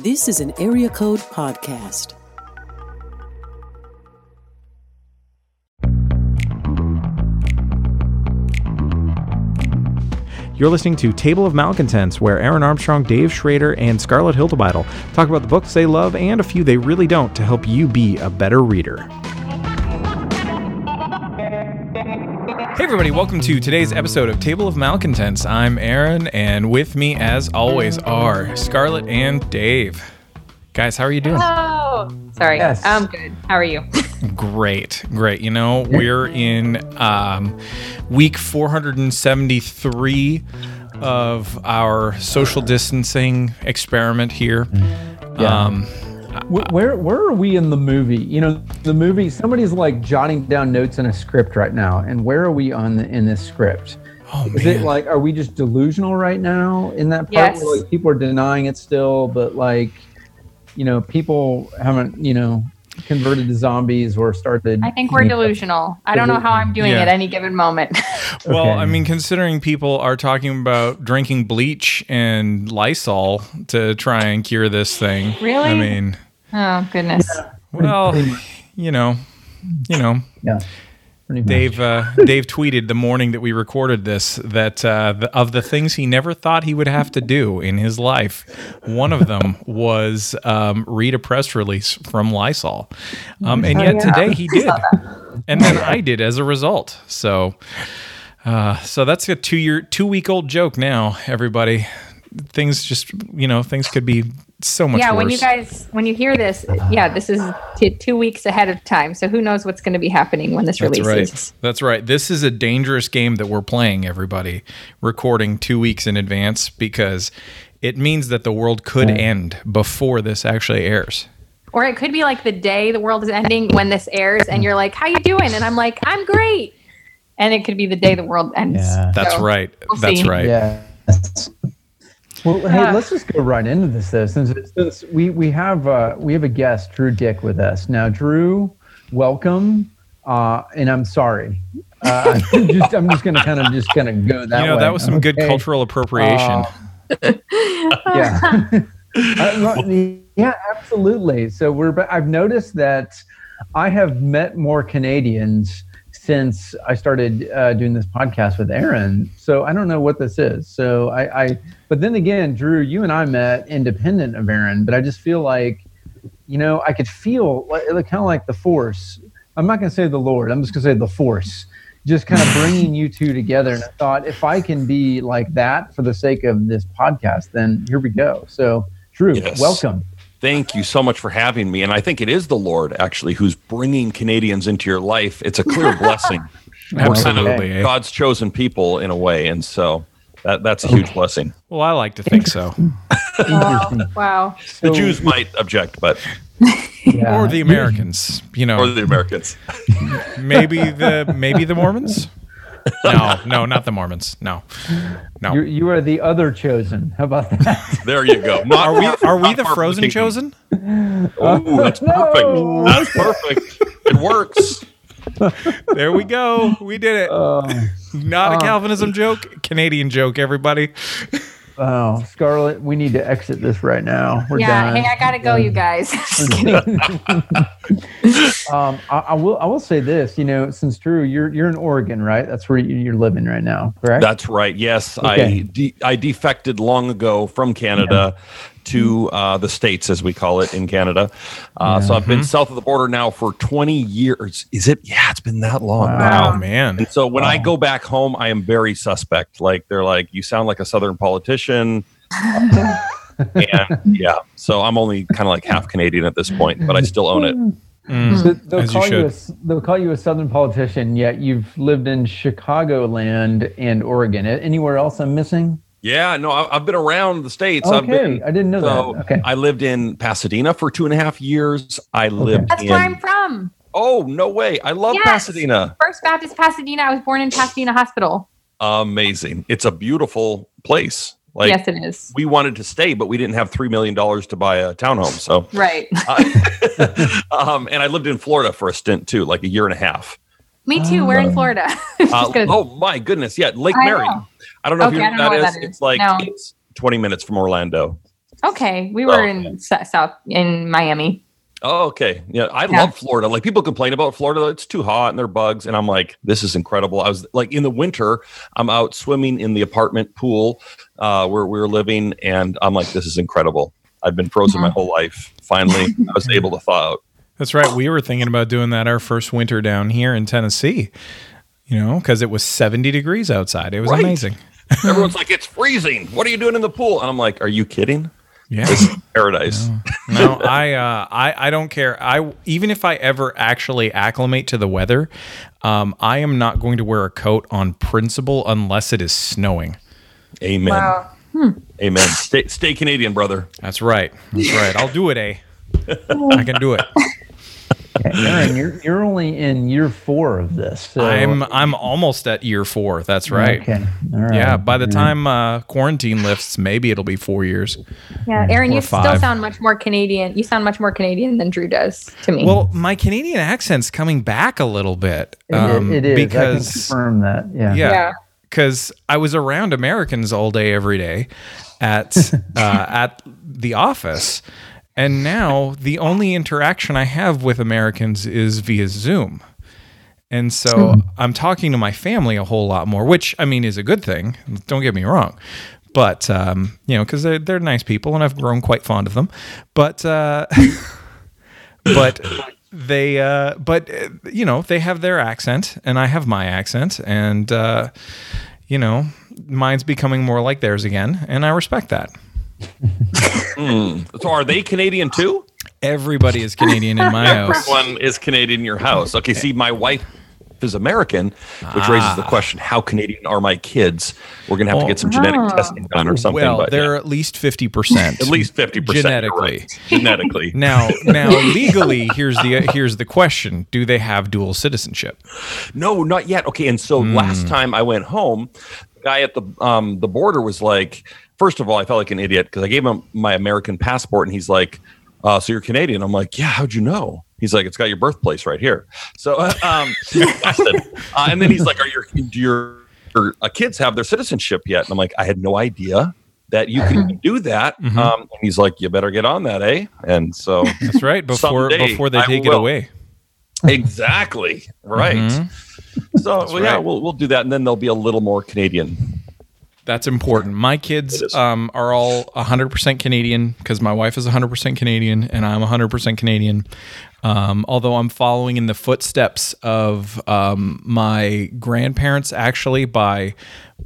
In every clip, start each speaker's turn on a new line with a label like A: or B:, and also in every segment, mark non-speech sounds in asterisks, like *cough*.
A: This is an Area Code Podcast.
B: You're listening to Table of Malcontents, where Aaron Armstrong, Dave Schrader, and Scarlett Hildebeidel talk about the books they love and a few they really don't to help you be a better reader. Hey, everybody, welcome to today's episode of Table of Malcontents. I'm Aaron, and with me, as always, are Scarlett and Dave. Guys, how are you doing?
C: Oh, sorry.
D: Yes.
C: I'm good. How are you? *laughs*
B: Great, great. You know, we're in um, week 473 of our social distancing experiment here.
D: Yeah.
B: Um,
D: Wh- Where where are we in the movie? You know, the movie. Somebody's like jotting down notes in a script right now, and where are we on the, in this script?
B: oh
D: Is
B: man,
D: it like are we just delusional right now in that part
C: Yes.
D: where like people are denying it still, but like, you know, people haven't you know converted to zombies or started.
C: I think we're
D: you know,
C: delusional. I don't know how I'm doing
B: Yeah.
C: at any given moment. *laughs*
B: well,
D: okay.
B: I mean, considering people are talking about drinking bleach and Lysol to try and cure this thing.
C: Really?
B: I mean,
C: oh, goodness.
B: well, you know, you know,
D: Yeah. pretty.
B: Dave uh, Dave tweeted the morning that we recorded this that uh, the, of the things he never thought he would have to do in his life, one of them was um, read a press release from Lysol, um, and yet today he did, and then I did as a result. So, uh, so that's a two year two week old joke now, everybody. Things just you know things could be so much
C: yeah,
B: worse.
C: when you guys, when you hear this, yeah, this is t- two weeks ahead of time. So who knows what's going to be happening when this
B: That's
C: releases.
B: right. That's right. This is a dangerous game that we're playing, everybody. Recording two weeks in advance because it means that the world could end before this actually airs.
C: Or it could be like the day the world is ending when this airs and you're like, how you doing? And I'm like, I'm great. And it could be the day the world ends.
D: Yeah.
B: That's right.
C: we'll
B: That's
C: see.
B: right.
D: Yeah. Well, hey,
C: Ah.
D: let's just go right into this though, since, since we we have uh, we have a guest, Drew Dyck, with us now. Drew, welcome, uh, and I'm sorry. Uh, *laughs* I'm just I'm just gonna kind of just kind of go that
B: You know,
D: way.
B: that was some good cultural appropriation. *laughs* *laughs*
D: Uh, yeah. Uh, yeah, absolutely. So we're. but I've noticed that I have met more Canadians since I started uh, doing this podcast with Aaron. So I don't know what this is. So I, I, but then again, Drew, you and I met independent of Aaron, but I just feel like, you know, I could feel like, kind of like the force. I'm not going to say the Lord. I'm just going to say the force. Just kind of bringing you two together, and I thought if I can be like that for the sake of this podcast, then here we go. So, Drew,
E: Yes.
D: welcome.
E: Thank you so much for having me. And I think it is the Lord actually who's bringing Canadians into your life. It's a clear *laughs* blessing.
B: Absolutely.
E: of? God's chosen people in a way. And so that, that's a oh. huge blessing.
B: Well, I like to think so.
D: Interesting.
C: Wow.
E: The
D: So,
E: Jews might object, but
D: yeah.
B: Or the Americans, you know.
E: or the Americans. *laughs*
B: maybe the maybe the Mormons. No, no, not the Mormons. No, no.
D: You, you are the other chosen. How about that?
E: There you go. Not
B: Are we are we the frozen chosen?
E: Oh, that's *laughs* perfect.
D: No.
E: That's perfect. It works.
B: There we go. We did it.
D: Oh,
B: Not a
D: Uh,
B: Calvinism joke, Canadian joke, everybody.
D: oh, Scarlett, we need to exit this right now. We're
C: yeah.
D: done.
C: Hey, I got to go, you guys. *laughs* Just kidding. *laughs*
D: um, I, I will. I will say this. You know, since Drew, you're you're in Oregon, right? That's where you, you're living right now, correct?
E: That's right. Yes, I de- I defected long ago from Canada to uh, the states, as we call it in Canada. Uh, So I've been south of the border now for 20 years. Is it? Yeah, it's been that long.
D: Wow.
B: Oh man.
E: And so when I go back home, I am very suspect. Like they're like, you sound like a Southern politician. *laughs* and yeah, so I'm only kind of like half Canadian at this point, but I still own it.
B: Mm,
D: So they'll
B: as you
D: call you, a, they'll call you a Southern politician, yet you've lived in Chicagoland and Oregon. Anywhere else I'm missing?
E: Yeah, no, I- I've been around the states. I've
D: Okay,
E: been
D: I didn't know
E: So
D: that. Okay.
E: I lived in Pasadena for two and a half years. I lived
C: That's
E: in.
C: where I'm from.
E: Oh no way! I love
C: Yes.
E: Pasadena.
C: First Baptist Pasadena. I was born in Pasadena Hospital.
E: Amazing! It's a beautiful place. Like
C: yes, it is.
E: we wanted to stay, but we didn't have three million dollars to buy a townhome. So,
C: Right. *laughs*
E: uh, um, and I lived in Florida for a stint too, like a year and a half.
C: Me too. We're in Florida. *laughs*
E: Uh, oh my goodness! Yeah, Lake
C: I
E: Mary.
C: know.
E: I don't know
C: Okay,
E: if you know
C: know
E: what that is.
C: that is.
E: It's like
C: No.
E: it's twenty minutes from Orlando.
C: Okay, we were
E: Oh,
C: in s- South in Miami.
E: Oh, okay. Yeah, I
C: Yeah.
E: love Florida. Like people complain about Florida, it's too hot and there are bugs. And I'm like, this is incredible. I was like in the winter, I'm out swimming in the apartment pool uh, where we were living, and I'm like, this is incredible. I've been frozen my whole life. Finally, I was able to thaw out.
B: That's right. We were thinking about doing that our first winter down here in Tennessee. You know, because it was 70 degrees outside. It was
E: Right.
B: amazing. *laughs*
E: Everyone's like, it's freezing. What are you doing in the pool? And I'm like, are you kidding?
B: Yeah.
E: This is paradise. *laughs*
B: no, I, uh, I, I don't care. I even if I ever actually acclimate to the weather, um, I am not going to wear a coat on principle unless it is snowing.
E: Amen. Amen. Stay, stay Canadian, brother.
B: That's right. That's right. I'll do it, eh? *laughs* I can do it.
D: Aaron, you're you're only in year four of this. So,
B: I'm I'm almost at year four. That's right.
D: Okay. All right.
B: Yeah. By the time uh, quarantine lifts, maybe it'll be four years.
C: Yeah, Aaron,
B: Or
C: you still sound much more Canadian. You sound much more Canadian than Drew does to me.
B: Well, my Canadian accent's coming back a little bit.
D: It-
B: um,
D: it is. I can
B: because
D: confirm that. Yeah.
B: yeah,
C: Yeah.
B: because I was around Americans all day, every day, at *laughs* uh, at the office, and now the only interaction I have with Americans is via Zoom. And so I'm talking to my family a whole lot more, which I mean is a good thing. Don't get me wrong, but um, you know, because they're they're nice people, and I've grown quite fond of them. But uh, *laughs* but they uh, but uh, you know they have their accent, and I have my accent, and uh, you know mine's becoming more like theirs again, and I respect that.
E: So are they Canadian too?
B: Everybody is Canadian in my house.
E: Everyone is Canadian in your house. Okay, see, my wife is American, which raises the
B: Ah.
E: question: How Canadian are my kids? We're gonna have to get some genetic
C: Oh.
E: testing done or something.
B: Well,
E: but
B: they're
E: yeah.
B: at least fifty percent.
E: at least fifty percent
B: genetically.
E: Genetically, *laughs*
B: Now, now legally, here's the here's the question: Do they have dual citizenship?
E: no, not yet. Okay, and so
B: Hmm.
E: last time I went home, the guy at the um the border was like, first of all, I felt like an idiot because I gave him my American passport, and he's like, uh, "So you're Canadian?" I'm like, "Yeah, how'd you know?" He's like, "It's got your birthplace right here." So, uh, um, *laughs* said, uh, and then he's like, "Are your do your, your uh, kids have their citizenship yet?" And I'm like, "I had no idea." That you can do that.
B: Mm-hmm.
E: Um, and he's like, "You better get on that, eh?" And so,
B: That's right. Before before they take it away.
E: exactly right.
B: Mhm.
E: So, well, yeah,
B: right.
E: we'll we'll do that, and then they'll be a little more Canadian.
B: That's important. My kids um, are all 100% Canadian because my wife is 100% Canadian and I'm 100% Canadian. Um, although I'm following in the footsteps of um, my grandparents, actually, by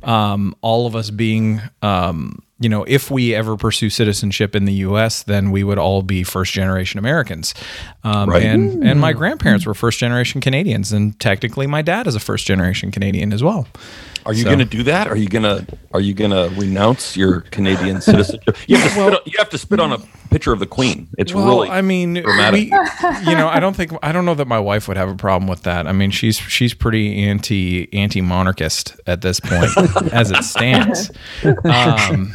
B: um, all of us being, um, you know, if we ever pursue citizenship in the U.S., then we would all be first generation Americans. Um,
E: Right.
B: And and my grandparents were first generation Canadians, and technically my dad is a first generation Canadian as well.
E: Are you
B: So-
E: going to do that? Are you going to Are you going to renounce your Canadian citizenship? *laughs* You have to spit. on, you have to spit on a picture of the Queen. It's
B: Well,
E: really.
B: I mean, we, you know, I don't think I don't know that my wife would have a problem with that. I mean, she's she's pretty anti anti monarchist at this point as it stands. *laughs* Um,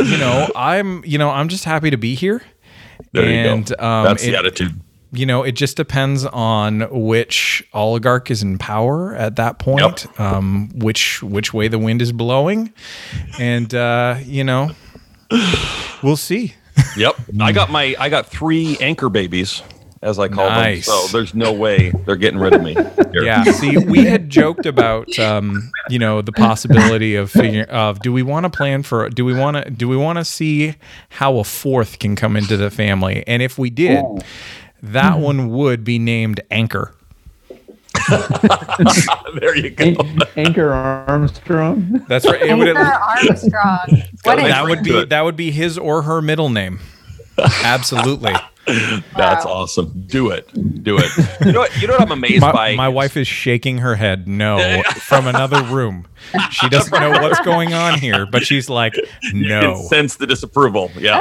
B: you know, I'm you know I'm just happy to be here.
E: there
B: and
E: you go.
B: um,
E: That's
B: it-
E: the attitude.
B: you know, it just depends on which oligarch is in power at that point, um, which which way the wind is blowing, and uh, you know, we'll see.
E: Yep. I *laughs* got my. I got three anchor babies, as I call
B: Nice.
E: them. So there's no way they're getting rid of me. *laughs* Here.
B: Yeah. See, we had joked about, um, you know, the possibility of figuring of do we want to plan for do we want to do we want to see how a fourth can come into the family, and if we did, that one would be named Anchor. *laughs*
E: there you go.
D: Anchor Armstrong.
B: That's right. It would
C: Anchor Armstrong. What
B: that would be
E: it.
B: that would be his or her middle name. Absolutely. *laughs* *laughs*
E: That's
C: Wow.
E: awesome. Do it. Do it. You know what? You know what I'm amazed
B: My,
E: by?
B: my wife is shaking her head no *laughs* from another room. She doesn't know *laughs* what's going on here, but she's like,
E: You
B: no.
E: can sense the disapproval. Yeah.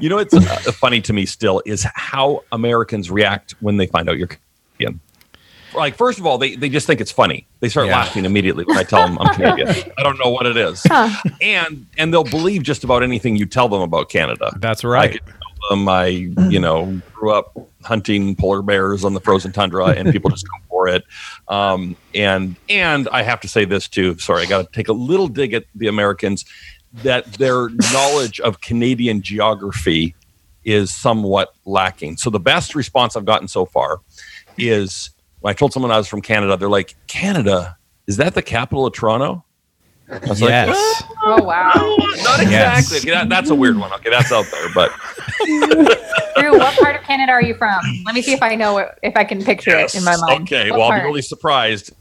E: you know what's uh, funny to me still is how Americans react when they find out you're Canadian. Like, first of all, they, they just think it's funny. They start
B: Yeah.
E: laughing immediately when I tell them I'm *laughs* Canadian. I don't know what it is. And and they'll believe just about anything you tell them about Canada.
B: That's
E: I
B: right.
E: could tell them I, you know, grew up hunting polar bears on the frozen tundra, and people just go for it. Um, and and I have to say this too. Sorry, I got to take a little dig at the Americans. that their knowledge of Canadian geography is somewhat lacking. So the best response I've gotten so far is when I told someone I was from Canada, they're like, "Canada, is that the capital of Toronto?" I was like,
B: Yes.
C: Oh wow.
E: Not exactly. Okay, that- that's a weird one. Okay, that's out there, but *laughs*
C: Drew, what part of Canada are you from? Let me see if I know it, if I can picture it in my mind.
E: Okay,
C: What
E: well, I'll be really surprised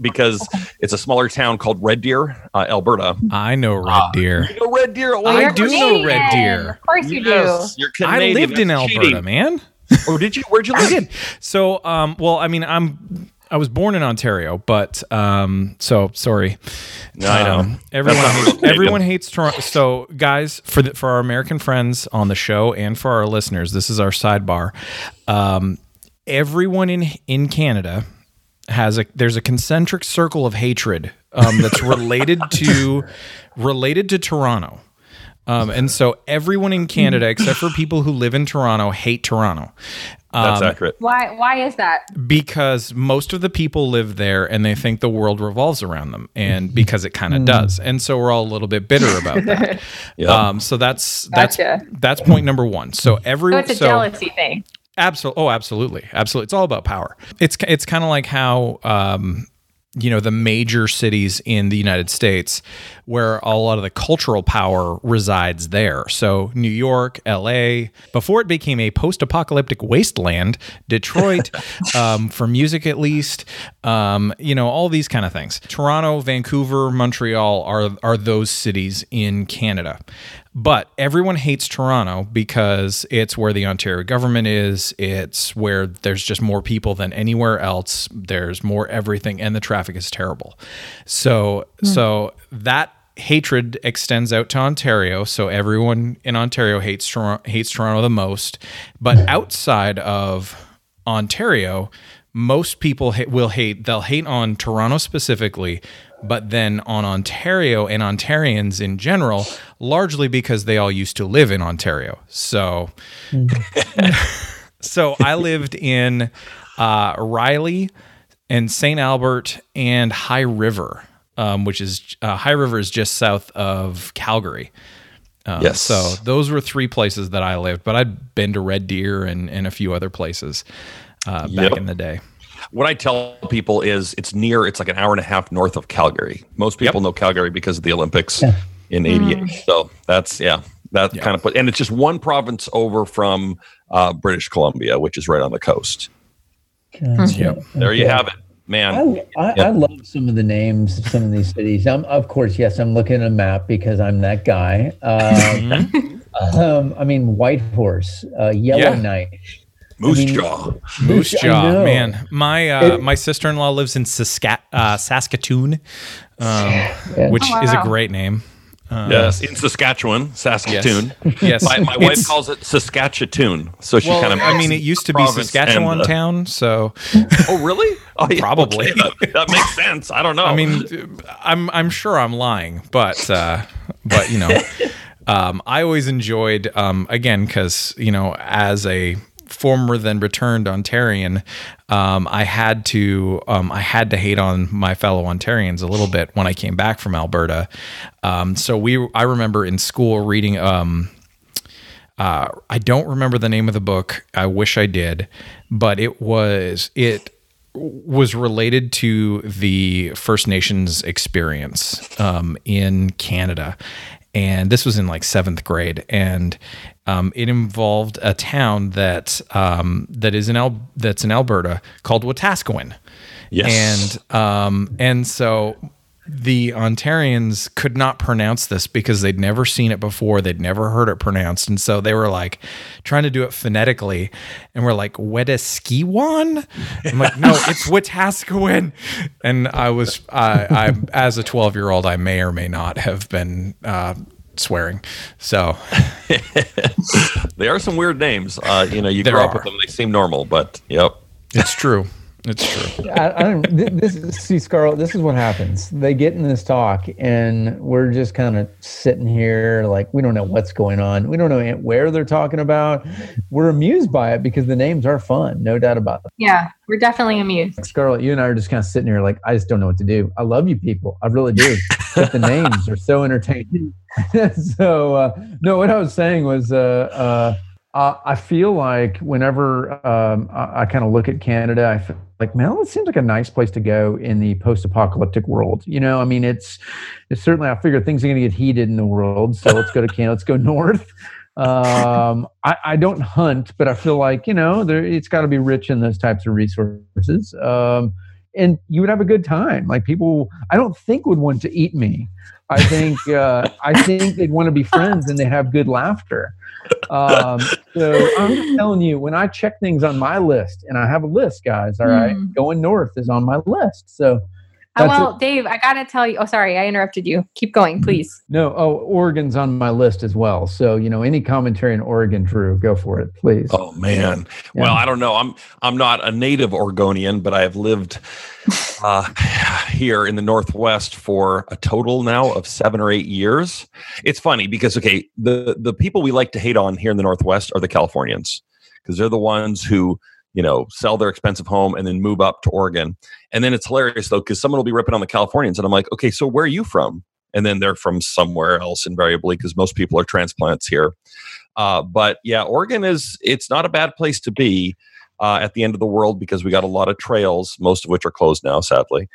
E: because it's a smaller town called Red Deer, uh, Alberta.
B: I know Red Deer.
E: You know Red Deer?
C: Oh,
B: I
C: you're
B: do know Red Deer.
C: Of course you
E: Yes, you're
B: I
E: Canadian.
B: lived in
E: That's
B: Alberta,
E: cheating.
B: man.
E: Oh, did you? Where'd you live?
B: I did. So, um, well, I mean, I'm I was born in Ontario, but um, so sorry.
E: No, I know.
B: Um, everyone hates, everyone hates Toronto. So, guys, for the, for our American friends on the show and for our listeners, this is our sidebar. Um, everyone in in Canada has a there's a concentric circle of hatred um, that's *laughs* related to related to Toronto. Um, and so everyone in Canada, except for people who live in Toronto, hate Toronto.
E: That's
B: Um,
E: accurate.
C: Why? Why is that?
B: because most of the people live there and they think the world revolves around them and because it kind of does and so we're all a little bit bitter *laughs* about that
E: Yeah.
B: um, so that's that's
C: Gotcha.
B: that's point number one so
C: So
B: everyone
C: it's a jealousy thing.
B: Absolutely. Oh, absolutely. Absolutely. It's all about power. It's it's kind of like how um, you know the major cities in the United States, where a lot of the cultural power resides there. So New York, L.A. Before it became a post-apocalyptic wasteland, Detroit, *laughs* um, for music at least. Um, you know all these kind of things. Toronto, Vancouver, Montreal are are those cities in Canada. But everyone hates Toronto because it's where the Ontario government is. It's where there's just more people than anywhere else. There's more everything, and the traffic is terrible. So, hmm. so that hatred extends out to Ontario. So everyone in Ontario hates Toronto, hates Toronto the most. But outside of Ontario, most people ha- will hate. They'll hate on Toronto specifically, but then on Ontario and Ontarians in general, largely because they all used to live in Ontario. So, *laughs* so I lived in uh, Riley and St. Albert and High River, um, which is uh, High River is just south of Calgary. Um,
E: Yes.
B: So those were three places that I lived, but I'd been to Red Deer and, and a few other places uh, back
E: Yep.
B: in the day.
E: What I tell people is it's near, it's like an hour and a half north of Calgary. Most people know Calgary because of the Olympics in 88. So that's, yeah, that kind of put, and it's just one province over from uh, British Columbia, which is right on the coast.
B: Yep.
E: There you have it, man.
D: I, I, I love some of the names of some of these cities. Um, of course, yes, I'm looking at a map because I'm that guy. Um, *laughs* um, I mean, Whitehorse, uh, Yellowknife.
E: Moose
D: I mean-
E: Jaw.
B: Moose Jaw, man. My uh,
D: It-
B: my sister in law lives in Saska- uh, Saskatoon, um,
D: Yeah.
B: which
C: Oh,
B: is a great name.
E: yes, in Saskatchewan, Saskatoon.
B: Yes,
E: My, my wife calls it Saskatchewan. So she
B: Well,
E: kind of.
B: I mean, it used to be
E: province
B: Saskatchewan
E: and, uh,
B: town, so *laughs*
E: Oh, really? Oh, yeah,
B: Probably.
E: okay, that, that makes sense. I don't know.
B: I mean, I'm I'm sure I'm lying, but uh, but you know, *laughs* um, I always enjoyed um, again because you know as a former than returned Ontarian, um, I had to um, I had to hate on my fellow Ontarians a little bit when I came back from Alberta. Um, so we I remember in school reading. Um, uh, I don't remember the name of the book. I wish I did, but it was it was related to the First Nations experience um, in Canada, and this was in like seventh grade, and um, it involved a town that um, that is in Al- that's in Alberta called Wetaskiwin.
E: Yes.
B: And um, and so the Ontarians could not pronounce this because they'd never seen it before. They'd never heard it pronounced. And so they were like trying to do it phonetically. And we're like, Wetaskiwan? I'm like, no, it's *laughs* Wetaskiwin. And I was, I, I, as a 12 year old, I may or may not have been uh, swearing. So *laughs*
E: there are some weird names. Uh, you know, you
B: There
E: grow up with them, they seem normal, but yep.
B: it's true. It's true.
D: I, I don't. This is- see, Scarlett. This is what happens. They get in this talk, and we're just kind of sitting here, like we don't know what's going on. We don't know where they're talking about. We're amused by it because the names are fun, no doubt about it.
C: Yeah, we're definitely amused.
D: Scarlett, you and I are just kind of sitting here, like I just don't know what to do. I love you people, I really do, but the names are so entertaining. *laughs* so uh, no, what I was saying was. Uh, uh, uh, I feel like whenever um, I, I kind of look at Canada, I feel like, man, it seems like a nice place to go in the post-apocalyptic world. You know, I mean, it's, it's certainly. I figure things are going to get heated in the world, so let's go to Canada. Let's go *laughs* north. Um, I, I don't hunt, but I feel like you know, there it's got to be rich in those types of resources. Um, and you would have a good time. Like people, I don't think would want to eat me. I think uh, I think they'd want to be friends and they have good laughter. Um, so I'm just telling you, when I check things on my list, and I have a list, guys. All right,
C: Mm.
D: going north is on my list. So That's
C: well, Dave, I gotta tell you. Oh, sorry, I interrupted you. Keep going, please.
D: no, oh, Oregon's on my list as well. So you know, any commentary in Oregon, Drew, go for it, please.
E: Oh man.
D: Yeah.
E: Well, I don't know. I'm I'm not a native Oregonian, but I have lived *laughs* uh, here in the Northwest for a total now of seven or eight years. It's funny because okay, the the people we like to hate on here in the Northwest are the Californians because they're the ones who you know sell their expensive home and then move up to Oregon. And then it's hilarious though because someone will be ripping on the Californians, and I'm like, okay, so where are you from? And then they're from somewhere else invariably because most people are transplants here. Uh, but yeah, Oregon is it's not a bad place to be uh, at the end of the world because we got a lot of trails, most of which are closed now, sadly.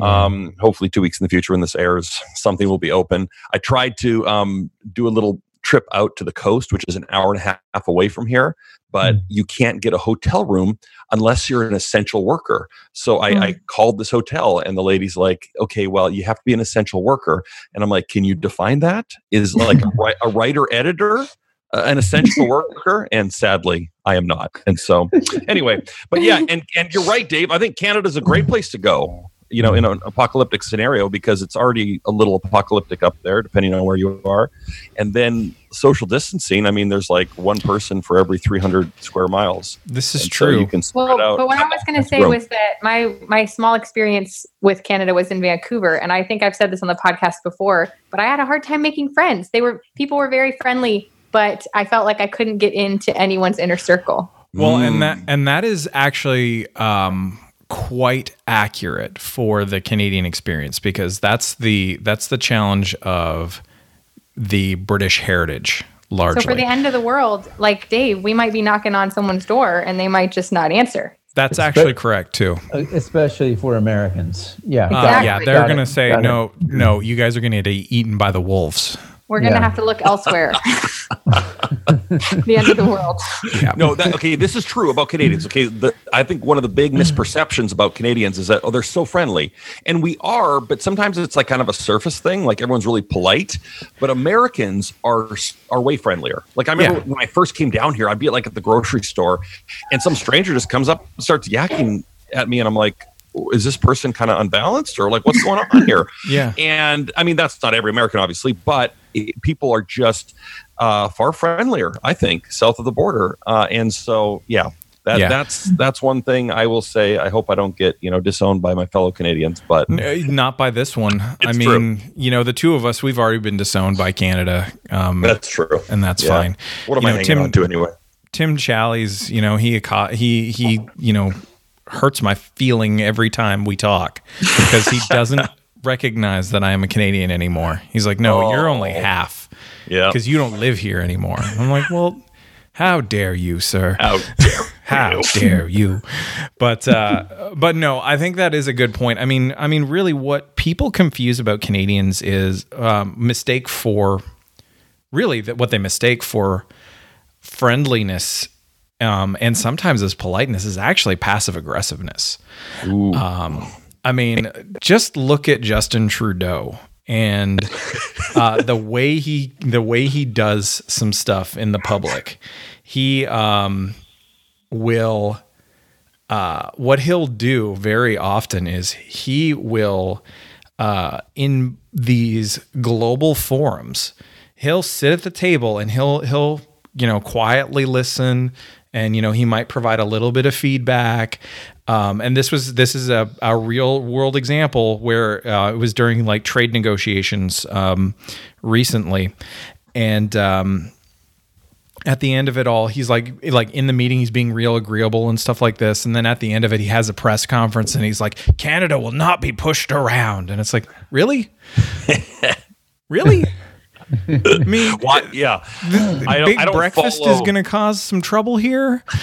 E: Um, hopefully, two weeks in the future, when this airs, *laughs* something will be open. I tried to um, do a little trip out to the coast, which is an hour and a half away from here, but you can't get a hotel room unless you're an essential worker. So I, I called this hotel, and the lady's like, "Okay, well, you have to be an essential worker." And I'm like, "Can you define that? Is like a, a writer editor?" uh, an essential *laughs* worker and sadly i am not and so anyway but yeah *laughs* and and you're right dave i think canada's a great place to go you know in an apocalyptic scenario because it's already a little apocalyptic up there depending on where you are and then social distancing i mean there's like one person for every 300 square miles
B: This is
E: And so
B: true.
E: you can spread
C: Well,
E: out
C: but what I was going to say
E: room.
C: was that my my small experience with Canada was in Vancouver, and I think I've said this on the podcast before. But I had a hard time making friends. They were people were very friendly, but I felt like I couldn't get into anyone's inner circle.
B: Well,
E: Mm.
B: and that and that is actually um, quite accurate for the Canadian experience because that's the that's the challenge of the British heritage largely.
C: So for the end of the world, like Dave, we might be knocking on someone's door, and they might just not answer.
B: that's actually correct too.
D: Uh, especially for Americans. Yeah.
B: Uh, yeah, they're
D: Got
B: going to say
D: Got it.
B: no, no. You guys are going to get eaten by the wolves.
C: We're gonna
D: Yeah.
C: have to look elsewhere. *laughs* the end of the world.
E: no, that, okay, this is true about Canadians. Okay, the, I think one of the big misperceptions about Canadians is that oh, they're so friendly, and we are, but sometimes it's like kind of a surface thing. Like everyone's really polite, but Americans are are way friendlier. Like I remember
B: Yeah.
E: when I first came down here, I'd be like at the grocery store, and some stranger just comes up and starts yakking at me, and I'm like. Is this person kind of unbalanced or like what's going on here? *laughs*
B: Yeah.
E: And I mean, that's not every American, obviously, but it, people are just uh, far friendlier, I think, south of the border. Uh, and so, yeah, that,
B: Yeah.
E: that's that's one thing I will say. I hope I don't get you know disowned by my fellow Canadians, but
B: Uh, Not by this one. I mean, you know, the two of us, we've already been disowned by Canada, um,
E: that's true.
B: and that's
E: Yeah.
B: fine.
E: What am
B: You
E: I
B: know,
E: hanging
B: Tim-
E: on to anyway?
B: Tim Challies, you know, he he he, you know, hurts my feeling every time we talk because he *laughs* doesn't recognize that I am a Canadian anymore. He's like, "No, you're only
E: Oh.
B: half
E: Yeah.
B: because you don't live here anymore." I'm like, "Well, how dare you, sir?
E: How dare *laughs*
B: How
E: you.
B: dare you?" But uh, but no, I think that is a good point. I mean, I mean, really, what people confuse about Canadians is um, mistake for really that what they mistake for friendliness um, and sometimes this politeness is actually passive aggressiveness. Um, I mean, just look at Justin Trudeau and uh, the way he the way he does some stuff in the public. He um, will uh, what he'll do very often is he will uh, in these global forums he'll sit at the table and he'll he'll you know, quietly listen and you know he might provide a little bit of feedback. Um, and this was this is a, a real world example where uh, it was during like trade negotiations um, recently. And um, at the end of it all he's like like in the meeting he's being real agreeable and stuff like this. And then at the end of it he has a press conference and he's like canada will not be pushed around. And it's like really? *laughs* Really I mean,
E: What? Yeah. I don't-
B: big
E: I don't
B: breakfast is going to cause some trouble here. *laughs*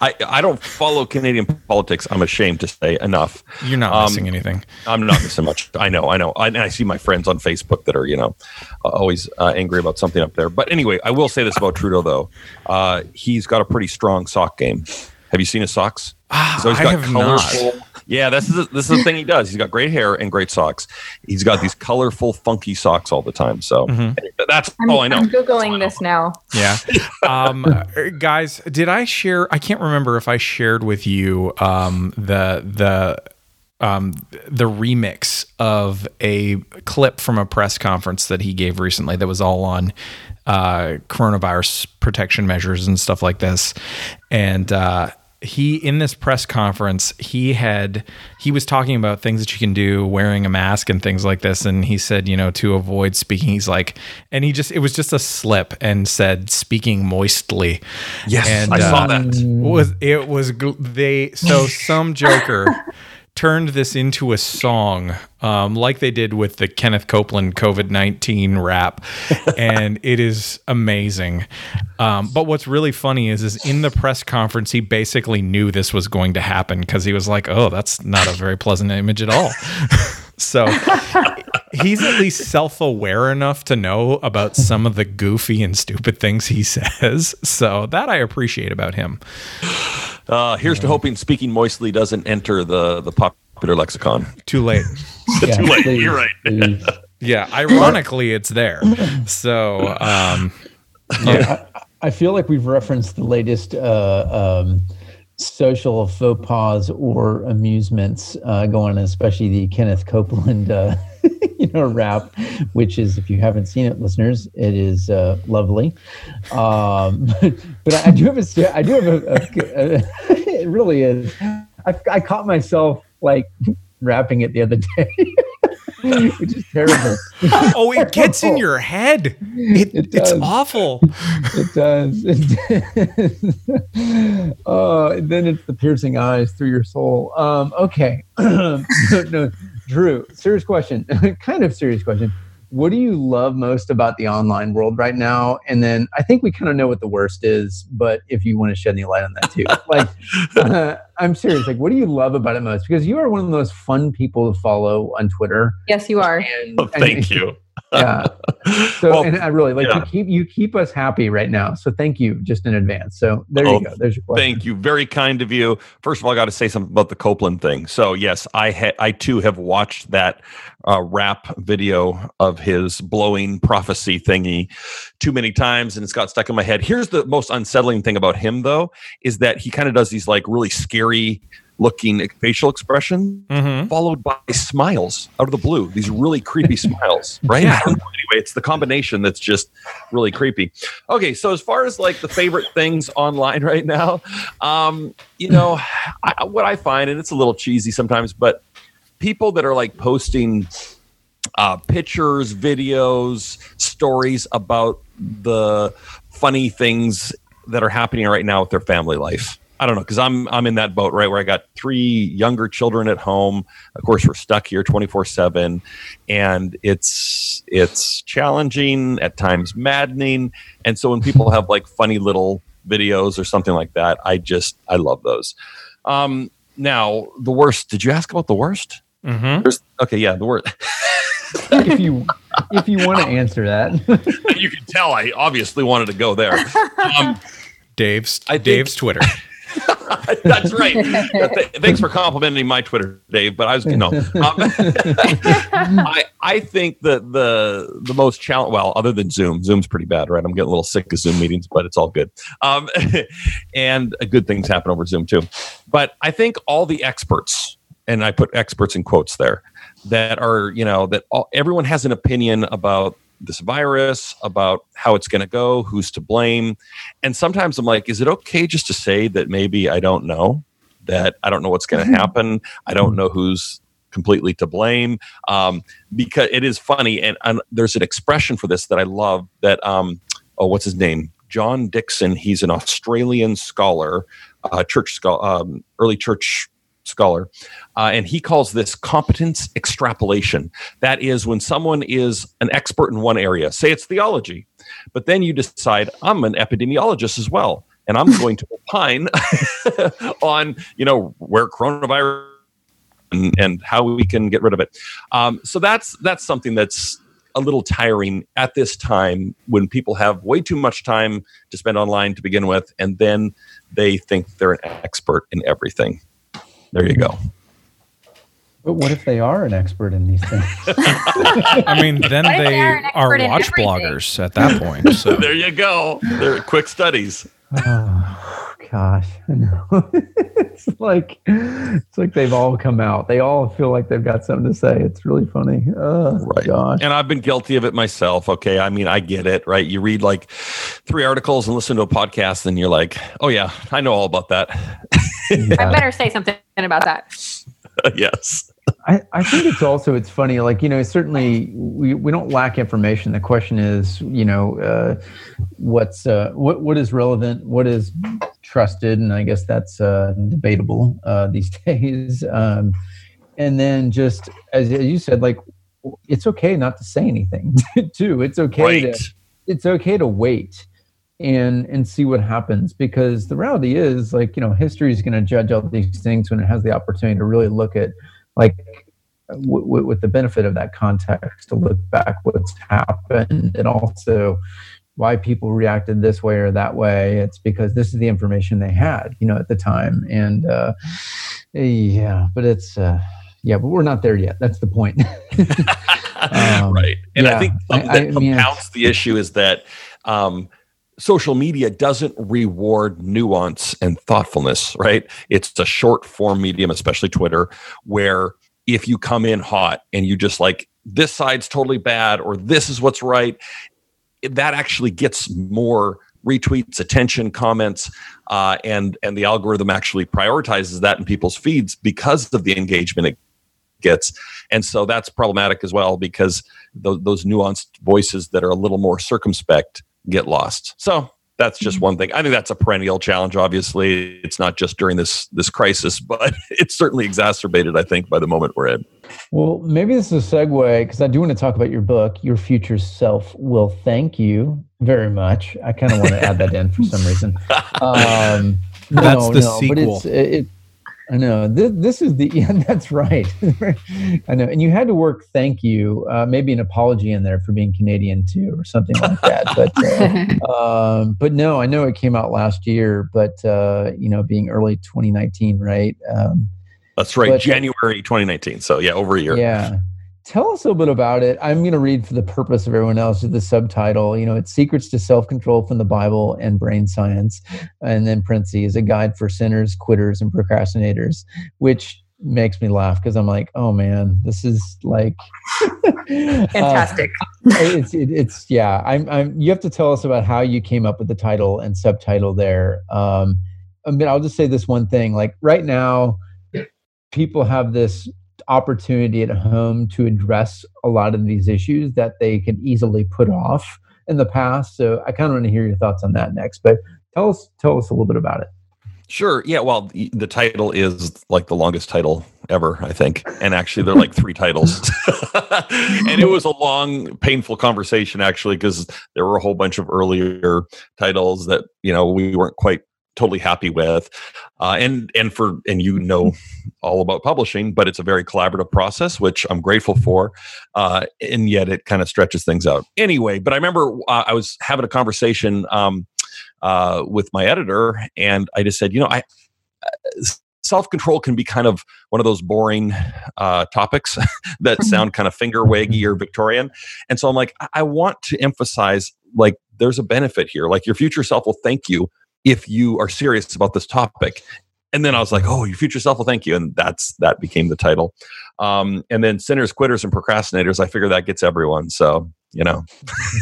E: I, I don't follow Canadian politics. I'm ashamed to say enough.
B: You're not
E: Um,
B: missing anything.
E: I'm not missing much. I know, I know. I, and I see my friends on Facebook that are, you know, uh, always uh, angry about something up there. But anyway, I will say this about Trudeau, though. Uh, he's got a pretty strong sock game. Have you seen his socks? He's always
B: I
E: got
B: have not.
E: Yeah, this is this is the thing he does. He's got great hair and great socks. He's got these colorful, funky socks all the time. So
B: Mm-hmm.
E: that's
C: I'm,
E: all I know.
C: I'm googling this now.
B: Yeah. *laughs* Um, uh, guys, did I share? I can't remember if I shared with you um, the the um, the remix of a clip from a press conference that he gave recently that was all on uh, coronavirus protection measures and stuff like this. And uh, he, in this press conference, he had he was talking about things that you can do, wearing a mask and things like this. And he said, you know, to avoid speaking, he's like, and he just it was just a slip and said speaking moistly.
E: Yes,
B: and,
E: I saw
B: uh,
E: that.
B: was it was they so some joker *laughs* turned this into a song um, like they did with the kenneth copeland covid-19 rap *laughs* and it is amazing. Um, but what's really funny is is in the press conference he basically knew this was going to happen because he was like oh that's not a very pleasant image at all. *laughs* So he's at least self-aware enough to know about some of the goofy and stupid things he says so that i appreciate about him
E: Uh, here's to hoping speaking moistly doesn't enter the the popular lexicon.
B: too late
D: Yeah, *laughs*
E: Too late.
D: please,
E: You're right.
B: Yeah, ironically, it's there. So, um, yeah,
D: I, I feel like we've referenced the latest uh, um, social faux pas or amusements uh, going, on, especially the Kenneth Copeland, uh, *laughs* know, rap, which is, if you haven't seen it, listeners, it is uh, lovely. Um, *laughs* but I do have a, I do have a, a, a *laughs* it really is. I, I caught myself like rapping it the other day. Which is terrible.
B: oh, it gets in your head. It,
D: It
B: it's awful.
D: It does. It oh, and then it's the piercing eyes through your soul. Um, okay. *clears throat* no, Drew, serious question. *laughs* kind of serious question. What do you love most about the online world right now? And then I think we kind of know what the worst is, but if you want to shed any light on that too, *laughs* like uh, *laughs* I'm serious. Like, what do you love about it most? Because you are one of the most fun people to follow on Twitter.
C: Yes, you are.
D: And,
E: Oh, thank you.
D: Yeah. So,
E: Well,
D: and I really like
E: yeah.
D: you keep you keep us happy right now. So thank you just in advance. So there
E: Oh,
D: you go. There's your question.
E: Thank you. Very kind of you. First of all, I got to say something about the Copeland thing. So yes, I ha- I too have watched that uh, rap video of his blowing prophecy thingy too many times, and it's got stuck in my head. Here's the most unsettling thing about him, though, is that he kind of does these like really scary looking facial expression
B: Mhm.
E: followed by smiles out of the blue these really creepy *laughs* smiles right
B: Yeah. *laughs*
E: anyway it's the combination that's just really creepy okay so as far as like the favorite things online *laughs* right now um you know I, what i find and it's a little cheesy sometimes but people that are like posting uh, pictures videos stories about the funny things that are happening right now with their family life I don't know because I'm I'm in that boat right where I got three younger children at home. Of course, we're stuck here 24 seven, and it's it's challenging at times, maddening. And so when people have like funny little videos or something like that, I just I love those. Um, now the worst. Did you ask about the worst?
B: Mhm.
E: Okay, yeah, the worst. *laughs*
D: if you if you want to answer that. *laughs*
E: you can tell I obviously wanted to go there. Um,
B: Dave's
E: I think-
B: Dave's Twitter. *laughs*
E: That's right. *laughs* Thanks for complimenting my Twitter, Dave. But I was no. Um, *laughs* I I think that the the most challenge. Well, other than Zoom, Zoom's pretty bad, right? I'm getting a little sick of Zoom meetings, but it's all good. Um, and good things happen over Zoom too. But I think all the experts, and I put experts in quotes there, that are you know that all, everyone has an opinion about this virus, about how it's going to go, who's to blame. And sometimes I'm like, is it okay just to say that maybe I don't know, that I don't know what's going to happen, I don't know who's completely to blame um, because it is funny and, and, there's an expression for this that i love that um, oh what's his name john Dickson. he's an australian scholar uh, church scholar um, early church scholar uh, and he calls this competence extrapolation that is when someone is an expert in one area say it's theology but then you decide i'm an epidemiologist as well and i'm *laughs* going to opine *laughs* on you know where coronavirus and, and how we can get rid of it. Um, so that's that's something that's a little tiring at this time when people have way too much time to spend online to begin with, and then they think they're an expert in everything. There you go.
D: But what if they are an expert in these things? *laughs*
B: I mean, then they, they are, are watch bloggers at that point. So *laughs*
E: there you go. They're quick studies.
D: Oh gosh, I *laughs* know. it's like it's like they've all come out. They all feel like they've got something to say. It's really funny. Oh right. gosh.
E: And I've been guilty of it myself. Okay, I mean, I get it. Right? You read like three articles and listen to a podcast, and you're like, oh yeah, I know all about that.
C: yeah. I better say something about that. *laughs*
E: yes.
D: I, I think it's also it's funny like you know certainly we, we don't lack information the question is you know uh, what's uh, what what is relevant what is trusted and I guess that's uh, debatable uh, these *laughs* days um, and then just as, as you said like it's okay not to say anything *laughs* too it's okay right. to it's okay to wait and and see what happens because the reality is like you know history is going to judge all these things when it has the opportunity to really look at like w- w- with the benefit of that context to look back what's happened and also why people reacted this way or that way. It's because this is the information they had you know at the time. And uh, yeah but it's uh, yeah but we're not there yet. That's the point. *laughs* *laughs*
E: Um, right. And yeah, i think that I, I compounds mean, the issue is that um, social media doesn't reward nuance and thoughtfulness, right? It's a short form medium, especially Twitter, where if you come in hot and you just like, this side's totally bad or this is what's right, that actually gets more retweets, attention, comments, uh, and and the algorithm actually prioritizes that in people's feeds because of the engagement it gets, and so that's problematic as well because th- those nuanced voices that are a little more circumspect get lost. So that's just mm-hmm. one thing. I think that's a perennial challenge. Obviously, it's not just during this this crisis, *laughs* but it's certainly exacerbated. I think by the moment we're in.
D: Well, maybe this is a segue because I do want to talk about your book. Your future self will thank you very much. I kind of want to add that in for some reason. *laughs* Um,
B: that's no, the no, sequel.
D: But it's, it, I know this, this is the *laughs* yeah that's right. *laughs* I know, and you had to work. Thank you, uh, maybe an apology in there for being Canadian too, or something like that. But uh, *laughs* um, but no, I know it came out last year, but uh, you know, being early 2019, right? Um,
E: that's right, but, January 2019. So yeah, over a year.
D: Yeah. Tell us a little bit about it. I'm going to read for the purpose of everyone else the subtitle. You know, it's Secrets to Self Control from the Bible and Brain Science. And then parentheses, a guide for sinners, quitters, and procrastinators, which makes me laugh because I'm like, oh man, this is like *laughs*
C: fantastic.
D: Uh, it's it, it's yeah. I'm I'm. You have to tell us about how you came up with the title and subtitle there. Um, I mean, I'll just say this one thing. Like right now, people have this opportunity at home to address a lot of these issues that they can easily put off in the past. So I kind of want to hear your thoughts on that next. But tell us tell us a little bit about it.
E: Sure. Yeah. Well, the title is like the longest title ever, I think. And actually, they're like three titles. *laughs* and it was a long, painful conversation, actually, because there were a whole bunch of earlier titles that, you know, we weren't quite totally happy with uh, and and for and you know all about publishing but it's a very collaborative process which i'm grateful for uh, and yet it kind of stretches things out. Anyway but i remember uh, i was having a conversation um, uh, with my editor and i just said you know i uh, self-control can be kind of one of those boring uh, topics *laughs* that mm-hmm. sound kind of finger waggy or victorian. And so i'm like i want to emphasize like there's a benefit here. Like your future self will thank you if you are serious about this topic. And then I was like, oh, your future self will thank you. And that's that became the title. Um, and then sinners, quitters, and procrastinators, I figure that gets everyone. So, you know.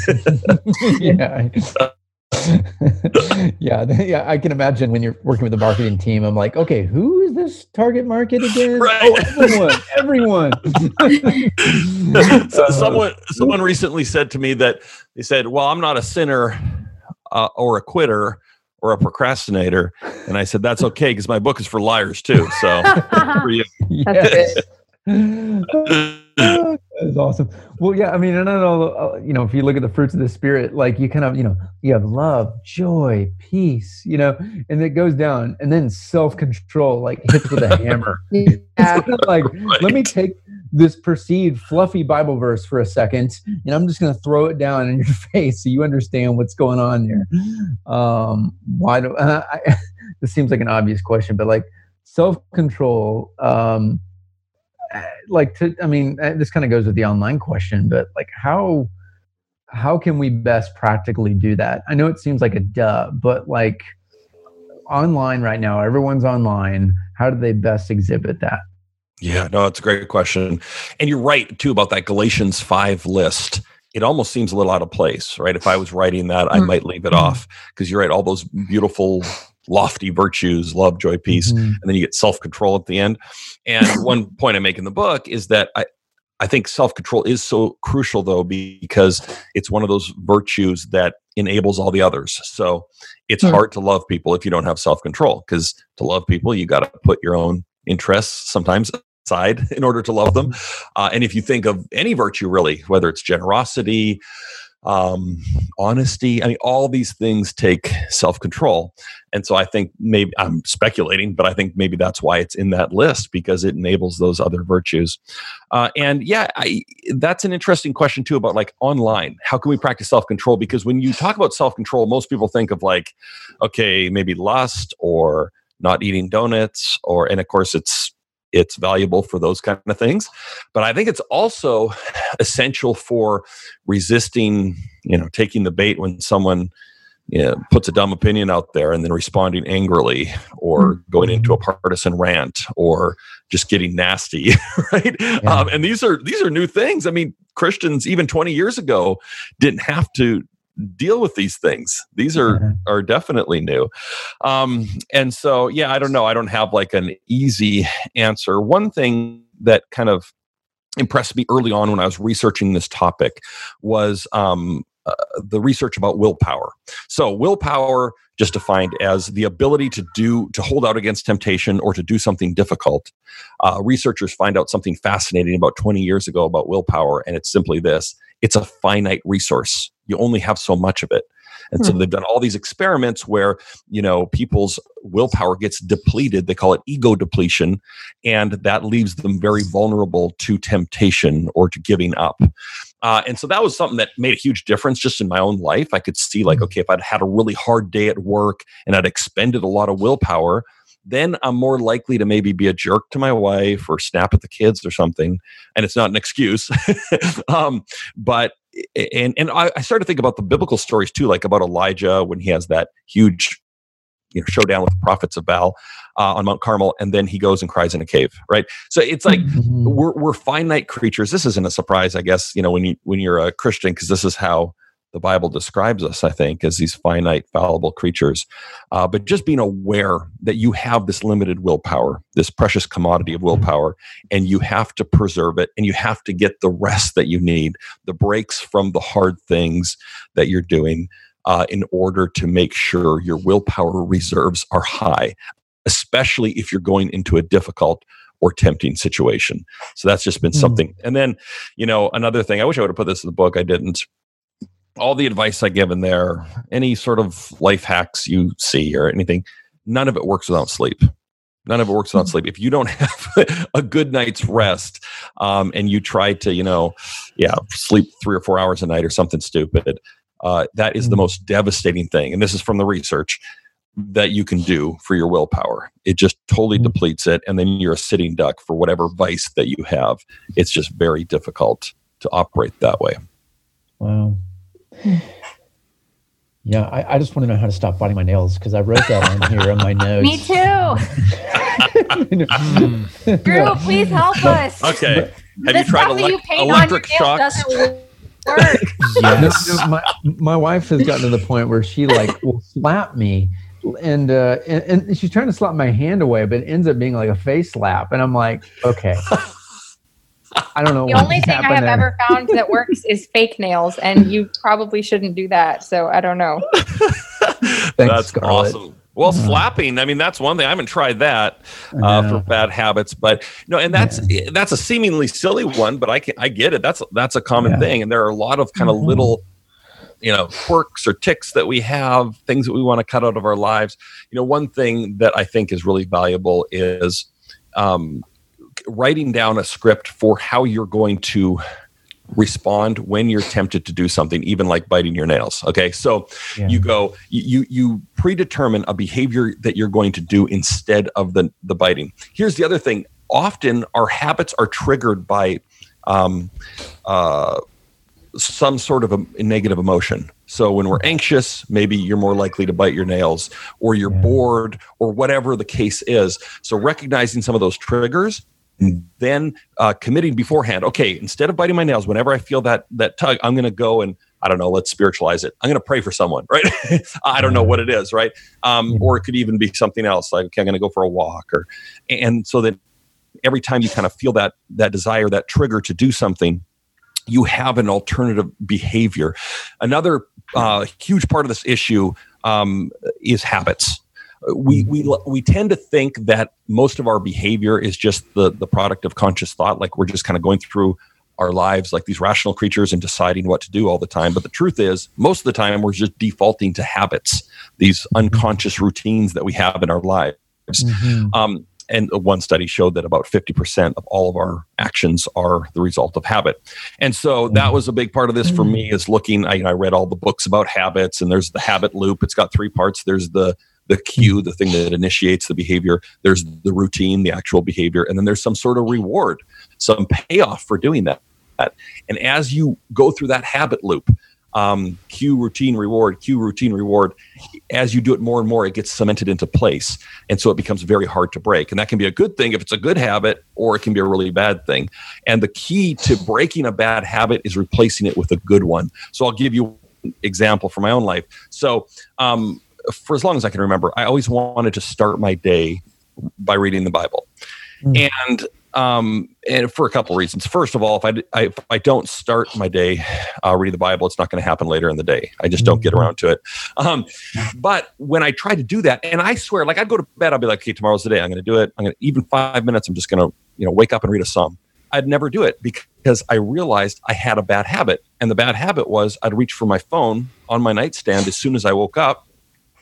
E: *laughs*
D: yeah. *laughs* yeah, yeah, I can imagine when you're working with the marketing team. I'm like, okay, who is this target market again? *laughs*
E: Right.
D: Oh, everyone, everyone.
E: so someone someone recently said to me that they said, "Well, I'm not a sinner uh, or a quitter or a procrastinator," and I said, "That's okay because my book is for liars too." So *laughs* for you.
C: That's *laughs*
D: That's awesome. Well, yeah, I mean, and I know, uh, you know, if you look at the fruits of the spirit, like you kind of, you know, you have love, joy, peace, you know, and it goes down, and then self control, like hits with a hammer. *laughs*
C: Yeah.
D: It's kind of like,
E: Right.
D: let me take this perceived fluffy Bible verse for a second, and I'm just going to throw it down in your *laughs* face so you understand what's going on here. Um, why do uh, *laughs* I, this seems like an obvious question, but like self control, um, uh, like to, I mean, uh, this kind of goes with the online question, but like how how can we best practically do that? I know it seems like a duh, but like online right now, everyone's online. How do they best exhibit that?
E: Yeah, no, it's a great question. And you're right too about that Galatians 5 list. It almost seems a little out of place, right? If I was writing that, I
C: Mhm.
E: might leave it off because you're right, all those beautiful lofty virtues, love, joy, peace,
D: Mhm.
E: and then you get self-control at the end. And *laughs* one point I make in the book is that I I think self-control is so crucial though because it's one of those virtues that enables all the others. So it's
C: Hmm.
E: hard to love people if you don't have self-control because to love people you got to put your own interests sometimes aside *laughs* in order to love them. Uh, and if you think of any virtue really, whether it's generosity, um, honesty, I mean, all these things take self control. And so I think maybe I'm speculating, but I think maybe that's why it's in that list because it enables those other virtues. Uh, and yeah, I, that's an interesting question too about like online. How can we practice self control? Because when you talk about self control, most people think of like, okay, maybe lust or not eating donuts, or, and of course, it's it's valuable for those kind of things. But i think it's also *sighs* essential for resisting you know taking the bait when someone you know, puts a dumb opinion out there and then responding angrily or going into a partisan rant or just getting nasty *laughs* right? Um, and these are these are new things. I mean christians even 20 years ago didn't have to deal with these things. These are
D: Yeah.
E: are definitely new. Um and so yeah i don't know. I don't have like an easy answer. One thing that kind of impressed me early on when i was researching this topic was um uh, the research about willpower. So willpower just defined as the ability to do to hold out against temptation or to do something difficult. Uh, researchers find out something fascinating about 20 years ago about willpower and it's simply this. It's a finite resource you only have so much of it. And so they've done all these experiments where you know people's willpower gets depleted. They call it ego depletion and that leaves them very vulnerable to temptation or to giving up. Uh, and so that was something that made a huge difference just in my own life. I could see like okay if i'd had a really hard day at work and i'd expended a lot of willpower then i'm more likely to maybe be a jerk to my wife or snap at the kids or something. And it's not an excuse. *laughs* Um, but and and I, I started to think about the biblical stories too, like about Elijah when he has that huge, you know, showdown with the prophets of Baal uh, on Mount Carmel, and then he goes and cries in a cave, right? So it's like
D: Mhm.
E: we're we're finite creatures. This isn't a surprise, I guess, you know, when you when you're a Christian, because this is how the Bible describes us, I think, as these finite, fallible creatures. Uh, but just being aware that you have this limited willpower, this precious commodity of willpower, and you have to preserve it, and you have to get the rest that you need, the breaks from the hard things that you're doing, uh, in order to make sure your willpower reserves are high, especially if you're going into a difficult or tempting situation. So that's just been
D: Mm.
E: something. And then, you know, another thing, I wish I would have put this in the book. I didn't. All the advice I give in there, any sort of life hacks you see or anything, none of it works without sleep. None of it works without sleep. If you don't *laughs* have a good night's rest um, and you try to, you know, yeah, sleep three or four hours a night or something stupid, uh, that is the
D: Mm.
E: most devastating thing. And this is from the research that you can do for your willpower. It just totally
D: Mm.
E: depletes it. And then you're a sitting duck for whatever vice that you have. It's just very difficult to operate that way.
D: Wow. Yeah, I, I just want to know how to stop biting my nails because I wrote that on here on my *laughs* notes.
C: Me too. *laughs* Drew, please help us.
E: Okay. Have
C: The
E: you tried
C: stuff that you
E: elec-
C: paint on
E: electric
C: your nails
E: shocks?
B: Yes.
D: No, no, my, my wife has gotten to the point where she like will slap me and, uh, and and she's trying to slap my hand away but it ends up being like a face slap and i'm like okay i don't know
C: The only thing I have
D: there.
C: ever found that works is fake nails, and you probably shouldn't do that. So I don't know. *laughs*
D: Thanks,
E: That's
D: Scarlett.
E: awesome. Well, slapping. I mean, that's one thing. I haven't tried that uh, for bad habits, but no, and that's that's a seemingly silly one, but I can I get it. That's that's a common
D: Yeah.
E: thing, and there are a lot of kind of
D: Mhm.
E: little, you know, quirks or tics that we have, things that we want to cut out of our lives. You know, one thing that I think is really valuable is um, writing down a script for how you're going to respond when you're tempted to do something even like biting your nails okay so
D: Yeah.
E: you go you you predetermine a behavior that you're going to do instead of the the biting here's the other thing often our habits are triggered by um, uh, some sort of a negative emotion. So when we're anxious, maybe you're more likely to bite your nails, or you're
D: Yeah.
E: bored, or whatever the case is. So recognizing some of those triggers, and then uh, committing beforehand. Okay, instead of biting my nails, whenever I feel that that tug, I'm going to go and I don't know. Let's spiritualize it. I'm going to pray for someone, right? *laughs* I don't know what it is, right? Um, Or it could even be something else, like okay, I'm going to go for a walk, or and so that every time you kind of feel that that desire, that trigger to do something, you have an alternative behavior. Another uh, huge part of this issue um, is habits. We, we we tend to think that most of our behavior is just the the product of conscious thought, like we're just kind of going through our lives like these rational creatures and deciding what to do all the time. But the truth is, most of the time, we're just defaulting to habits, these unconscious routines that we have in our lives.
D: Mhm.
E: Um, and one study showed that about 50% of all of our actions are the result of habit. And so that was a big part of this for me is looking, I, I read all the books about habits and there's the habit loop. It's got three parts. There's the, the cue, the thing that initiates the behavior. There's the routine, the actual behavior. And then there's some sort of reward, some payoff for doing that. And as you go through that habit loop, um, cue, routine, reward, cue, routine, reward, as you do it more and more, it gets cemented into place. And so it becomes very hard to break. And that can be a good thing if it's a good habit, or it can be a really bad thing. And the key to breaking a bad habit is replacing it with a good one. So I'll give you an example from my own life. So, um, for as long as I can remember, I always wanted to start my day by reading the Bible.
D: Mm.
E: And um, and for a couple reasons. First of all, if I, I- if I don't start my day uh, reading the Bible, it's not going to happen later in the day. I just don't get around to it. Um, but when I try to do that, and I swear, like I'd go to bed, I'll be like, okay, tomorrow's the day. I'm going to do it. I'm going to even five minutes. I'm just going to you know wake up and read a psalm. I'd never do it because I realized I had a bad habit, and the bad habit was I'd reach for my phone on my nightstand as soon as I woke up.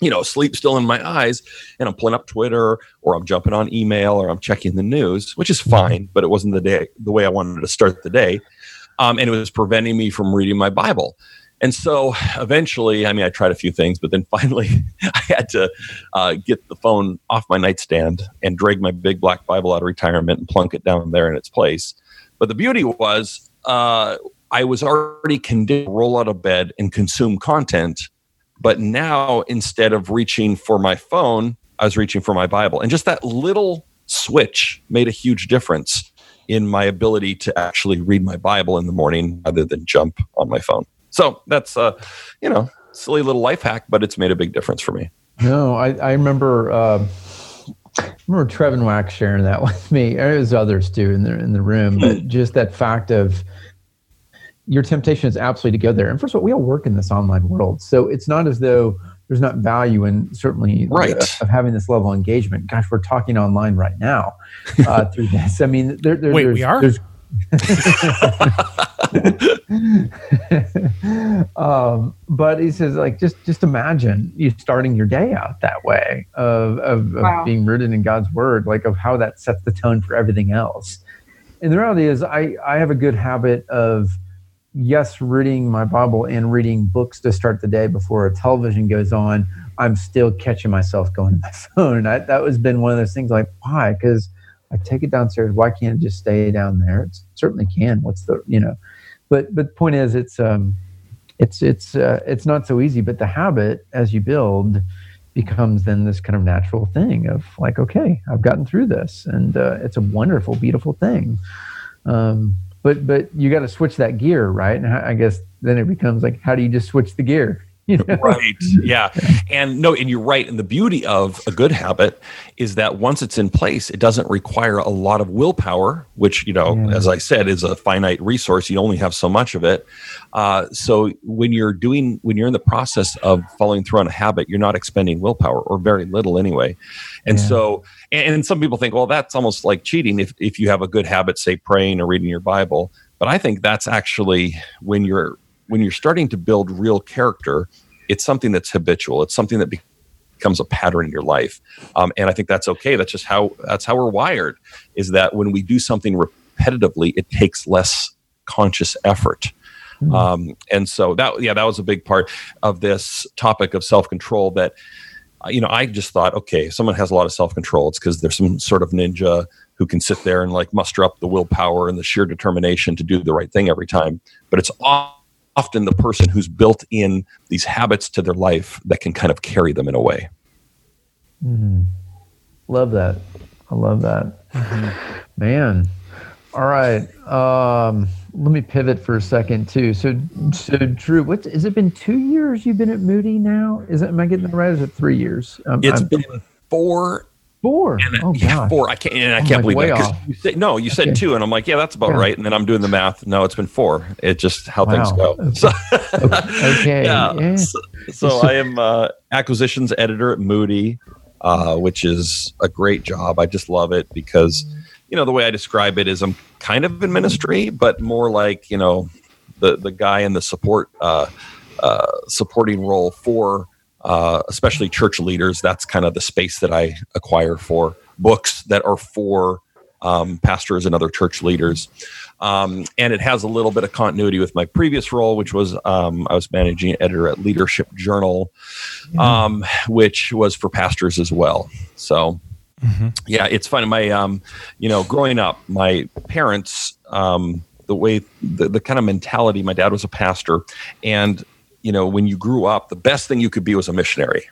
E: You know, sleep still in my eyes, and I'm pulling up Twitter or I'm jumping on email or I'm checking the news, which is fine, but it wasn't the day the way I wanted to start the day, um, and it was preventing me from reading my Bible. And so eventually, I mean, I tried a few things, but then *laughs* finally, I had to uh, get the phone off my nightstand and drag my big black Bible out of retirement and plunk it down there in its place. But the beauty was, uh, I was already conditioned to roll out of bed and consume content. But now, instead of reaching for my phone, I was reaching for my Bible. And just that little switch made a huge difference in my ability to actually read my Bible in the morning rather than jump on my phone. So that's a, you know, silly little life hack, but it's made a big difference for me.
D: No, I, I remember uh, I remember Trevin Wax sharing that *laughs* with me. There's others too in the in the room, but just that fact of your temptation is absolutely to go there. And first of all, we all work in this online world, so it's not as though there's not value in certainly
E: Right.
D: uh, of having this level of engagement. Gosh, we're talking online right now uh, *laughs* through this. I mean, there, there,
B: Wait,
D: there's,
B: we are?
D: There's, *laughs* um, but he says, like, just just imagine you starting your day out that way of of, of being rooted in God's word, like of how that sets the tone for everything else. And the reality is, I I have a good habit of yes, reading my Bible and reading books to start the day before television goes on. I'm still catching myself going to my *laughs* phone. I, that was been one of those things. Like, why? Because I take it downstairs. Why can't it just stay down there? It certainly can. What's the you know? But but the point is, it's um, it's it's uh, it's not so easy. But the habit, as you build, becomes then this kind of natural thing of like, okay, I've gotten through this, and uh, it's a wonderful, beautiful thing. Um, but but you got to switch that gear, right? And I guess then it becomes like, how do you just switch the gear? *laughs*
E: You know? Right. Yeah. And no, and you're right. And the beauty of a good habit is that once it's in place, it doesn't require a lot of willpower, which, you know, yeah. as I said, is a finite resource. You only have so much of it. Uh, so when you're doing, when you're in the process of following through on a habit, you're not expending willpower or very little anyway. And yeah. so, and, and some people think, well, that's almost like cheating if, if you have a good habit, say praying or reading your Bible. But I think that's actually when you're when you're starting to build real character, it's something that's habitual. It's something that becomes a pattern in your life, um, and I think that's okay. That's just how that's how we're wired. Is that when we do something repetitively, it takes less conscious effort. Mm-hmm. Um, and so that yeah, that was a big part of this topic of self control. That uh, you know, I just thought, okay, someone has a lot of self control. It's because there's some sort of ninja who can sit there and like muster up the willpower and the sheer determination to do the right thing every time. But it's often the person who's built in these habits to their life that can kind of carry them in a way.
D: Mm. Love that. I love that. Mm-hmm. Man. All right. Um, let me pivot for a second too. So, so Drew, what has it been? Two years you've been at Moody now? Is it? Am I getting that right? Is it three years?
E: Um, it's I'm, been four
D: Four.
E: And, oh, yeah, four. I can't. And I can't believe that. You said, no, you said okay. two, and I'm like, yeah, that's about yeah. right. And then I'm doing the math. No, it's been four. It's just how wow. things go. So,
D: okay. *laughs*
E: yeah. yeah. So, so I am uh, acquisitions editor at Moody, uh, which is a great job. I just love it because, you know, the way I describe it is I'm kind of in ministry, but more like you know, the the guy in the support uh, uh supporting role for uh, especially church leaders. That's kind of the space that I acquire for books that are for um, pastors and other church leaders. Um, and it has a little bit of continuity with my previous role, which was um, I was managing editor at Leadership Journal, um, which was for pastors as well. So, mm-hmm. yeah, it's fun. My, um, you know, growing up, my parents, um, the way, the, the kind of mentality, my dad was a pastor, and you know, when you grew up, the best thing you could be was a missionary.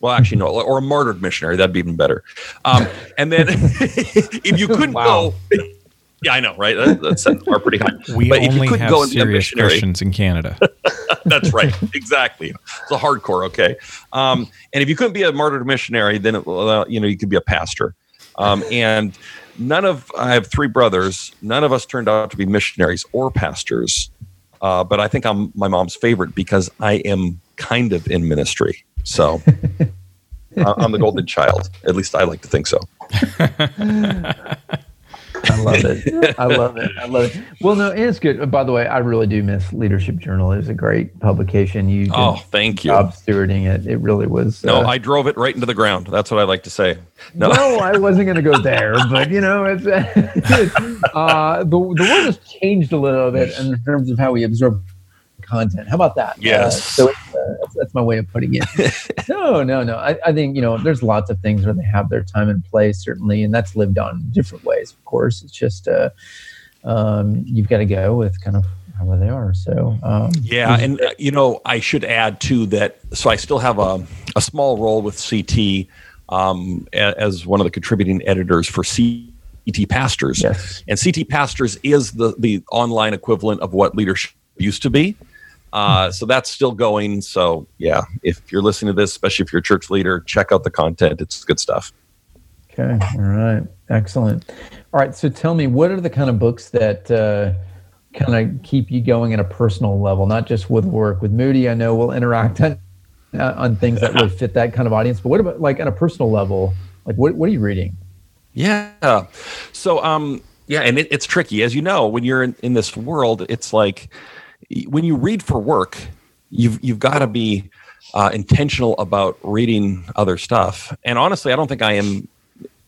E: Well, actually, no, or a martyred missionary. That'd be even better. Um, and then *laughs* if you couldn't wow. go, yeah, I know, right? That, that's are pretty high.
B: We but only if you have go serious Christians in Canada. *laughs*
E: that's right, exactly. It's a hardcore, okay. Um, and if you couldn't be a martyred missionary, then it, well, you know you could be a pastor. Um, and none of I have three brothers. None of us turned out to be missionaries or pastors. Uh, but I think I'm my mom's favorite because I am kind of in ministry. So *laughs* I'm the golden child. At least I like to think so. *laughs*
D: I love it. *laughs* I love it. I love it. Well, no, it's good. By the way, I really do miss Leadership Journal. It was a great publication. You
E: oh, thank you.
D: Job stewarding it. It really was.
E: No, uh, I drove it right into the ground. That's what I like to say.
D: No, well, I wasn't going to go there, but you know, it's, *laughs* uh, the the world has changed a little bit in terms of how we absorb content. How about that? Uh,
E: yes.
D: Uh, so my way of putting it. *laughs* no, no, no. I, I, think, you know, there's lots of things where they have their time and place, certainly, and that's lived on different ways, of course. It's just, uh, um, you've got to go with kind of how they are. So, um,
E: yeah. And, uh, you know, I should add too that, so I still have a, a small role with CT um, as one of the contributing editors for CT Pastors.
D: Yes.
E: And CT Pastors is the, the online equivalent of what leadership used to be. Uh, so that's still going. So yeah, if you're listening to this, especially if you're a church leader, check out the content. It's good stuff.
D: Okay. All right. Excellent. All right. So tell me, what are the kind of books that uh, kind of keep you going at a personal level, not just with work? With Moody, I know we'll interact on, uh, on things that really fit that kind of audience. But what about like on a personal level? Like, what, what are you reading?
E: Yeah. So, um, yeah, and it, it's tricky, as you know, when you're in, in this world. It's like when you read for work, you've you've got to be uh, intentional about reading other stuff. And honestly, I don't think I am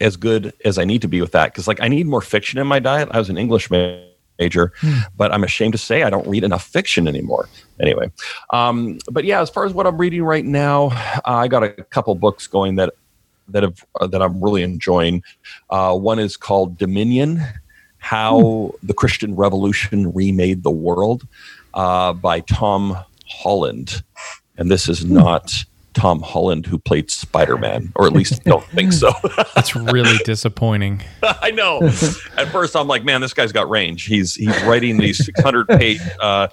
E: as good as I need to be with that because like I need more fiction in my diet. I was an English major, hmm. but I'm ashamed to say I don't read enough fiction anymore. Anyway, um, but yeah, as far as what I'm reading right now, uh, I got a couple books going that that have uh, that I'm really enjoying. Uh, one is called Dominion: How hmm. the Christian Revolution Remade the World uh, by Tom Holland, and this is not Tom Holland who played Spider Man, or at least don't think so. *laughs*
B: That's really disappointing. *laughs*
E: I know. At first, I'm like, man, this guy's got range. He's he's writing these 600 page *laughs* uh,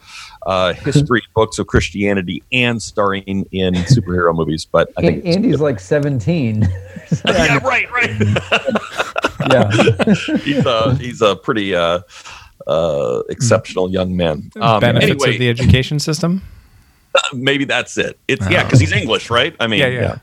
E: uh, history books of Christianity and starring in superhero movies. But I think
D: Andy's like 17.
E: yeah, right, right.
D: yeah.
E: he's a he's a pretty uh, uh, exceptional young man. Um,
B: Benefits
E: anyway,
B: of the education system. *laughs*
E: maybe that's it. It's yeah, because he's English, right? I mean,
B: Yeah, yeah.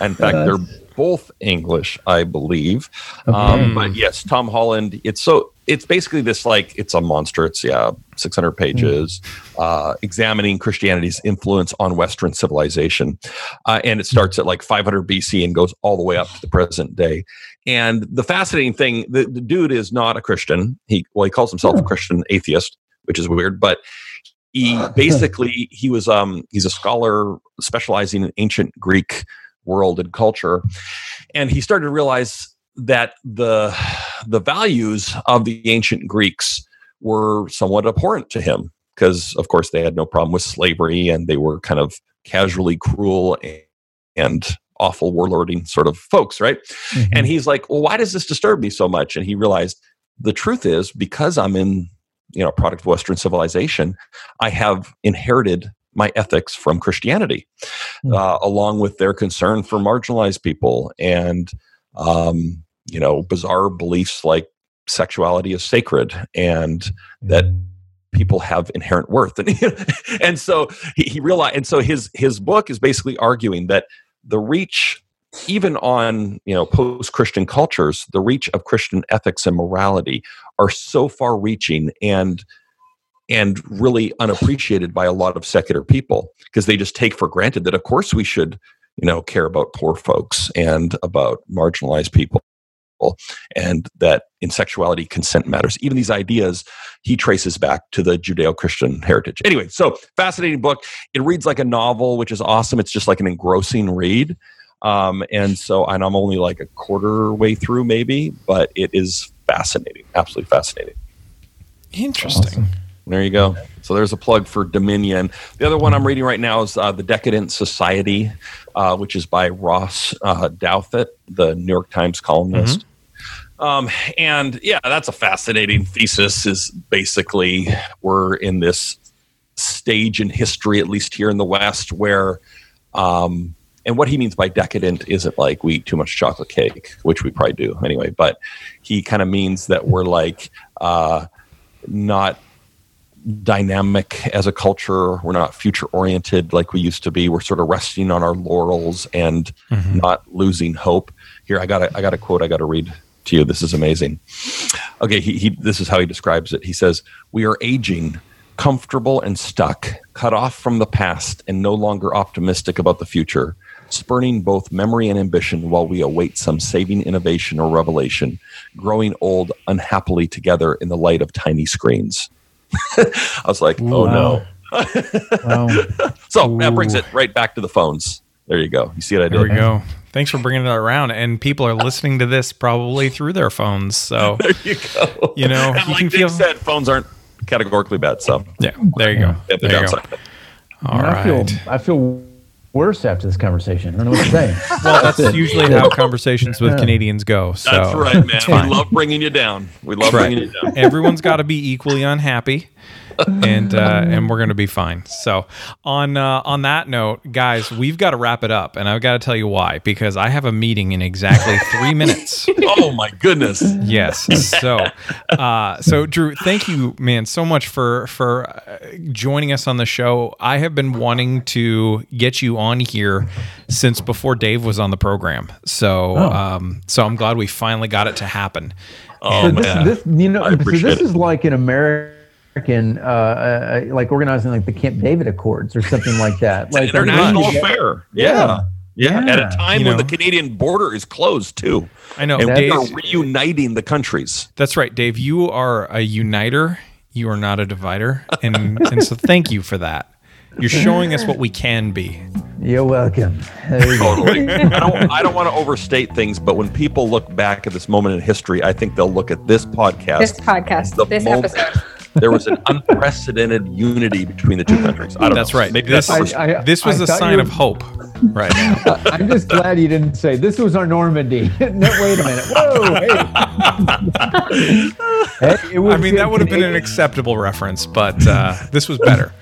E: In fact, they're both English, I believe. Um, but yes, Tom Holland. It's so it's basically this like it's a monster. It's yeah, six hundred pages, uh, examining Christianity's influence on Western civilization, uh, and it starts at like 500 BC and goes all the way up to the present day. And the fascinating thing, the, the dude is not a Christian. He well, he calls himself a Christian atheist, which is weird, but he *laughs* basically he was um he's a scholar specializing in ancient greek world and culture. And he started to realize that the the values of the ancient greeks were somewhat abhorrent to him because of course they had no problem with slavery and they were kind of casually cruel and, and awful warlording sort of folks right? And he's like well why does this disturb me so much? And he realized the truth is because i'm in you know product of western civilization i have inherited my ethics from christianity
D: Mm.
E: uh, along with their concern for marginalized people and um, you know bizarre beliefs like sexuality is sacred and that people have inherent worth. And *laughs* and so he, he realized and so his his book is basically arguing that the reach even on you know post-christian cultures the reach of christian ethics and morality are so far reaching and and really unappreciated by a lot of secular people because they just take for granted that of course we should you know care about poor folks and about marginalized people and that in sexuality consent matters. Even these ideas he traces back to the judeo-christian heritage. Anyway so fascinating book. It reads like a novel which is awesome. It's just like an engrossing read. Um, and so and i'm only like a quarter way through maybe but it is fascinating absolutely fascinating.
B: Interesting.
E: There you go. So there's a plug for Dominion. The other one I'm reading right now is uh, The Decadent Society, uh, which is by Ross uh, Douthat, the New York Times columnist. Um, and yeah, that's a fascinating thesis. Is basically we're in this stage in history, at least here in the West, where um, and what he means by decadent isn't like we eat too much chocolate cake, which we probably do anyway. But he kind of means that we're like uh, not dynamic as a culture. We're not future oriented like we used to be. We're sort of resting on our laurels and mm-hmm. not losing hope. Here, I got a, I got a quote I got to read to you. This is amazing. Okay, he, he this is how he describes it. He says, "We are aging." Comfortable and stuck, cut off from the past and no longer optimistic about the future, spurning both memory and ambition while we await some saving innovation or revelation, growing old unhappily together in the light of tiny screens. *laughs* I was like, oh no.
D: Wow. *laughs*
E: So that brings it right back to the phones. There you go. You see what I did?
B: There we go. Thanks for bringing it around. And people are listening to this probably through their phones. So, *laughs*
E: There you go.
B: You know,
E: and
B: you
E: like
B: can feel-
E: said, phones aren't categorically bad. So
B: yeah, there you go.
E: they have the
B: There you go.
E: downside.
B: All
D: I feel. I feel worse after this conversation. I don't know what to say. *laughs*
B: Well, that's usually how conversations with Canadians go. So
E: That's right, man.
B: it's
E: We love bringing you down. We love
B: Right.
E: bringing you down.
B: Everyone's got to be equally unhappy, and uh, and we're going to be fine. So on uh, on that note, guys, we've got to wrap it up, and I've got to tell you why because I have a meeting in exactly three *laughs* minutes.
E: Oh my goodness.
B: Yes. So, uh, so Drew, thank you, man, so much for for uh, joining us on the show. I have been wanting to get you on here since before Dave was on the program. So,
D: Oh.
B: um, so I'm glad we finally got it to happen.
E: Oh
D: so
E: man.
D: this, this, you know, so this
E: it.
D: is like an American, uh, uh, like organizing like the Camp David Accords or something like that. Like
E: international
D: everybody-
E: affair. Yeah. yeah. At a time
B: You
E: when
B: know.
E: the Canadian border is closed too.
B: I know,
E: And we are reuniting the countries.
B: That's right, Dave. You are a uniter. You are not a divider, and and so thank you for that. You're showing us what we can be.
D: You're welcome. You.
E: Totally. I don't I don't want to overstate things, but when people look back at this moment in history, I think they'll look at this podcast
C: This podcast, this
E: moment-
C: episode.
E: There was an unprecedented unity between the two countries. I don't
B: That's
E: know.
B: right.
E: Maybe
B: This,
D: I- I-
B: this was
D: I
B: a sign
D: you
B: of hope right now. *laughs*
D: I'm just glad you didn't say this was our Normandy. *laughs* no, wait a minute. Whoa, hey. *laughs* Hey, it was
B: I mean, that would have been an acceptable reference, but uh, this was better.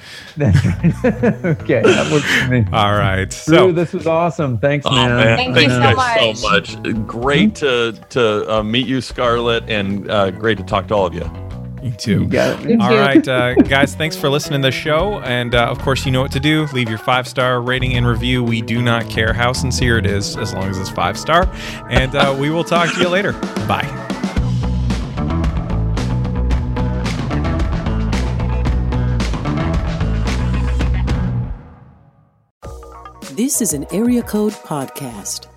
D: okay, that works for me.
B: All right.
D: Drew,
B: So,
D: this was awesome. Thanks,
E: Oh
D: man.
E: man,
C: Thank
E: thank
C: you
E: you
C: so
E: guys so much. Great to to uh, meet you, Scarlett, and uh, great to talk to all of you.
B: You too.
D: You got it.
C: Thank
B: All
C: you.
B: right, uh, guys, thanks for listening to the show. And uh, of course, you know what to do. Leave your five star rating and review. We do not care how sincere it is, as long as it's five star. And uh, we will talk to you later. Bye.
A: This is an Area Code Podcast.